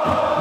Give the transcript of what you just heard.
Oh!